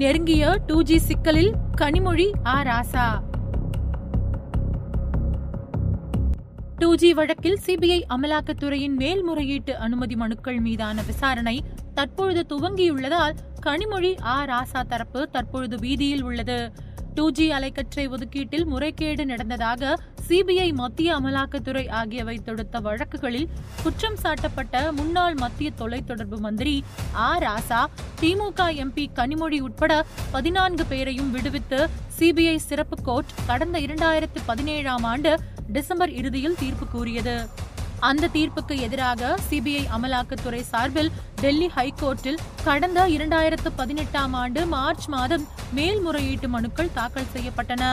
நெருங்கிய two G சிக்கலில் Kanimozhi A Raja. Two G வழக்கில் சிபிஐ அமலாக்கத்துறையின் மேல்முறையீட்டு அனுமதி மனுக்கள் மீதான விசாரணை தற்பொழுது துவங்கியுள்ளதால் கனிமொழி ஆ ராசா தரப்பு தற்பொழுது வீதியில் உள்ளது. டூ ஜி அலைக்கற்றை ஒதுக்கீட்டில் முறைகேடு நடந்ததாக சிபிஐ மத்திய அமலாக்கத்துறை ஆகியவை தொடுத்த வழக்குகளில் குற்றம் சாட்டப்பட்ட முன்னாள் மத்திய தொலைத்தொடர்பு மந்திரி ஆ. ராசா திமுக எம்பி கனிமொழி உட்பட பதினான்கு பேரையும் விடுவித்து சிபிஐ சிறப்பு கோர்ட் கடந்த இரண்டாயிரத்து பதினேழாம் ஆண்டு டிசம்பர் இறுதியில் தீர்ப்பு கூறியது. அந்த தீர்ப்புக்கு எதிராக சிபிஐ அமலாக்கத்துறை சார்பில் டெல்லி ஹைகோர்ட்டில் கடந்த இரண்டாயிரத்து பதினெட்டாம் ஆண்டு மார்ச் மாதம் மேல்முறையீட்டு மனுக்கள் தாக்கல் செய்யப்பட்டன.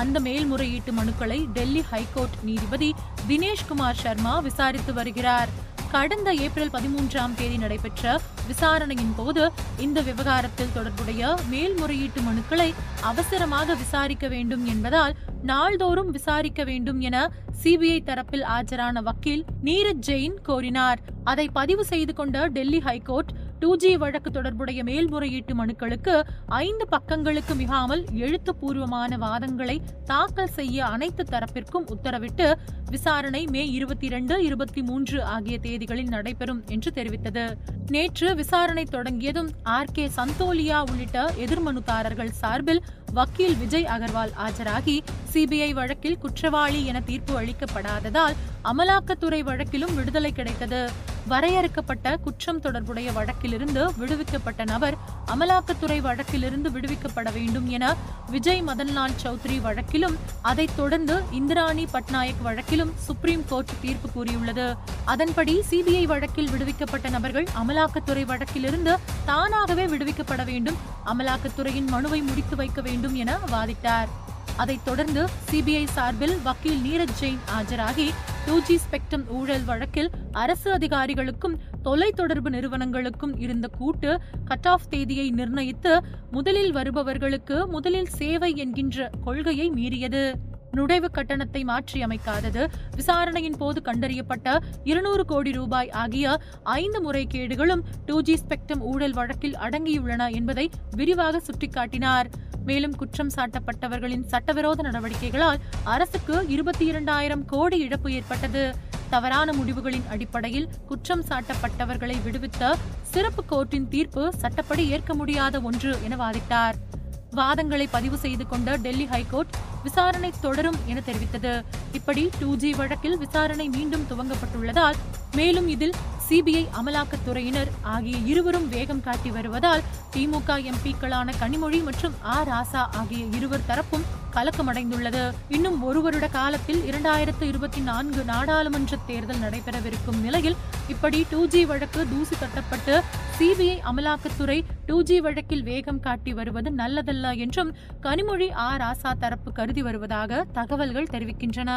அந்த மேல்முறையீட்டு மனுக்களை டெல்லி ஹைகோர்ட் நீதிபதி தினேஷ்குமார் சர்மா விசாரித்து வருகிறார். கடந்த ஏப்ரல் பதிமூன்றாம் தேதி நடைபெற்ற விசாரணையின் போது இந்த விவகாரத்தில் தொடர்புடைய மேல்முறையீட்டு மனுக்களை அவசரமாக விசாரிக்க வேண்டும் என்பதால் நாள்தோறும் விசாரிக்க வேண்டும் என சிபிஐ தரப்பில் ஆஜரான வக்கீல் நீரஜ் ஜெயின் கோரினார். அதை பதிவு செய்து கொண்ட டெல்லி ஹைகோர்ட் டூ ஜி வழக்கு தொடர்புடைய மேல்முறையீட்டு மனுக்களுக்கு ஐந்து பக்கங்களுக்கு மிகாமல் எழுத்துப்பூர்வமான வாதங்களை தாக்கல் செய்ய அனைத்து தரப்பிற்கும் உத்தரவிட்டு விசாரணை மே இருபத்தி இரண்டு இருபத்தி மூன்று ஆகிய தேதிகளில் நடைபெறும் என்று தெரிவித்தது. நேற்று விசாரணை தொடங்கியதும் ஆர். கே. சந்தோலியா உள்ளிட்ட எதிர்மனுதாரர்கள் சார்பில் வக்கீல் விஜய் அகர்வால் ஆஜராகி சிபிஐ வழக்கில் குற்றவாளி என தீர்ப்பு அளிக்கப்படாததால் அமலாக்கத்துறை வழக்கிலும் விடுதலை கிடைத்தது. வரையறுக்கப்பட்ட குற்றம் தொடர்புடைய வழக்கிலிருந்து விடுவிக்கப்பட்ட நபர் அமலாக்கத்துறை வழக்கிலிருந்து விடுவிக்கப்பட வேண்டும் என விஜய் மதன்லால் சௌத்ரி வழக்கிலும் அதைத் தொடர்ந்து இந்திராணி பட்நாயக் வழக்கிலும் சுப்ரீம் கோர்ட் தீர்ப்பு கூறியுள்ளது. அதன்படி சிபிஐ வழக்கில் விடுவிக்கப்பட்ட நபர்கள் அமலாக்கத்துறை வழக்கிலிருந்து தானாகவே விடுவிக்கப்பட வேண்டும் அமலாக்கத்துறையின் மனுவை முடித்து வைக்க வேண்டும் என வாதிட்டார். அதைத் தொடர்ந்து சிபிஐ சார்பில் வக்கீல் நீரஜ் ஜெயின் ஆஜராகி டூ ஜி ஸ்பெக்ட்ரம் ஊழல் வழக்கில் அரசு அதிகாரிகளுக்கும் தொலைத்தொடர்பு நிறுவனங்களுக்கும் இருந்த கூட்டு கட் ஆஃப் தேதியை நிர்ணயித்து முதலில் வருபவர்களுக்கு முதலில் சேவை என்கின்ற கொள்கையை மீறியது. நுழைவு கட்டணத்தை மாற்றியமைக்காதது விசாரணையின் போது கண்டறியப்பட்ட இருநூறு கோடி ரூபாய் ஆகிய ஐந்து முறைகேடுகளும் டூ ஜி ஸ்பெக்ட்ரம் ஊழல் வழக்கில் அடங்கியுள்ளன என்பதை விரிவாக சுட்டிக்காட்டினார். மேலும் குற்றம் சாட்டப்பட்டவர்களின் சட்டவிரோத நடவடிக்கைகளால் அரசுக்கு இருபத்தி இரண்டாயிரம் கோடி இழப்பு ஏற்பட்டது. தவறான முடிவுகளின் அடிப்படையில் குற்றம் சாட்டப்பட்டவர்களை விடுவித்த சிறப்பு கோர்ட்டின் தீர்ப்பு சட்டப்படி ஏற்க முடியாத ஒன்று என வாதிட்டார். வாதங்களை பதிவு செய்து கொண்ட டெல்லி ஹைகோர்ட் விசாரணை தொடரும் என தெரிவித்தது. இப்படி டூ ஜி வழக்கில் விசாரணை மீண்டும் துவங்கப்பட்டுள்ளதால் மேலும் இதில் சிபிஐ அமலாக்கத்துறையினர் ஆகிய இருவரும் வேகம் காட்டி வருவதால் திமுக எம்பிக்களான கனிமொழி மற்றும் ஆ. ராசா ஆகிய இருவர் தரப்பும் கலக்கமடைந்துள்ளது. இன்னும் ஒரு வருட காலத்தில் இரண்டாயிரத்து இருபத்தி நான்கு நாடாளுமன்ற தேர்தல் நடைபெறவிருக்கும் நிலையில் இப்படி டூ ஜி வழக்கு தூசி தட்டப்பட்டு சிபிஐ அமலாக்கத்துறை டூ ஜி வழக்கில் வேகம் காட்டி வருவது நல்லதல்ல என்றும் கனிமொழி ஆ. ராசா தரப்பு கருதி வருவதாக தகவல்கள் தெரிவிக்கின்றன.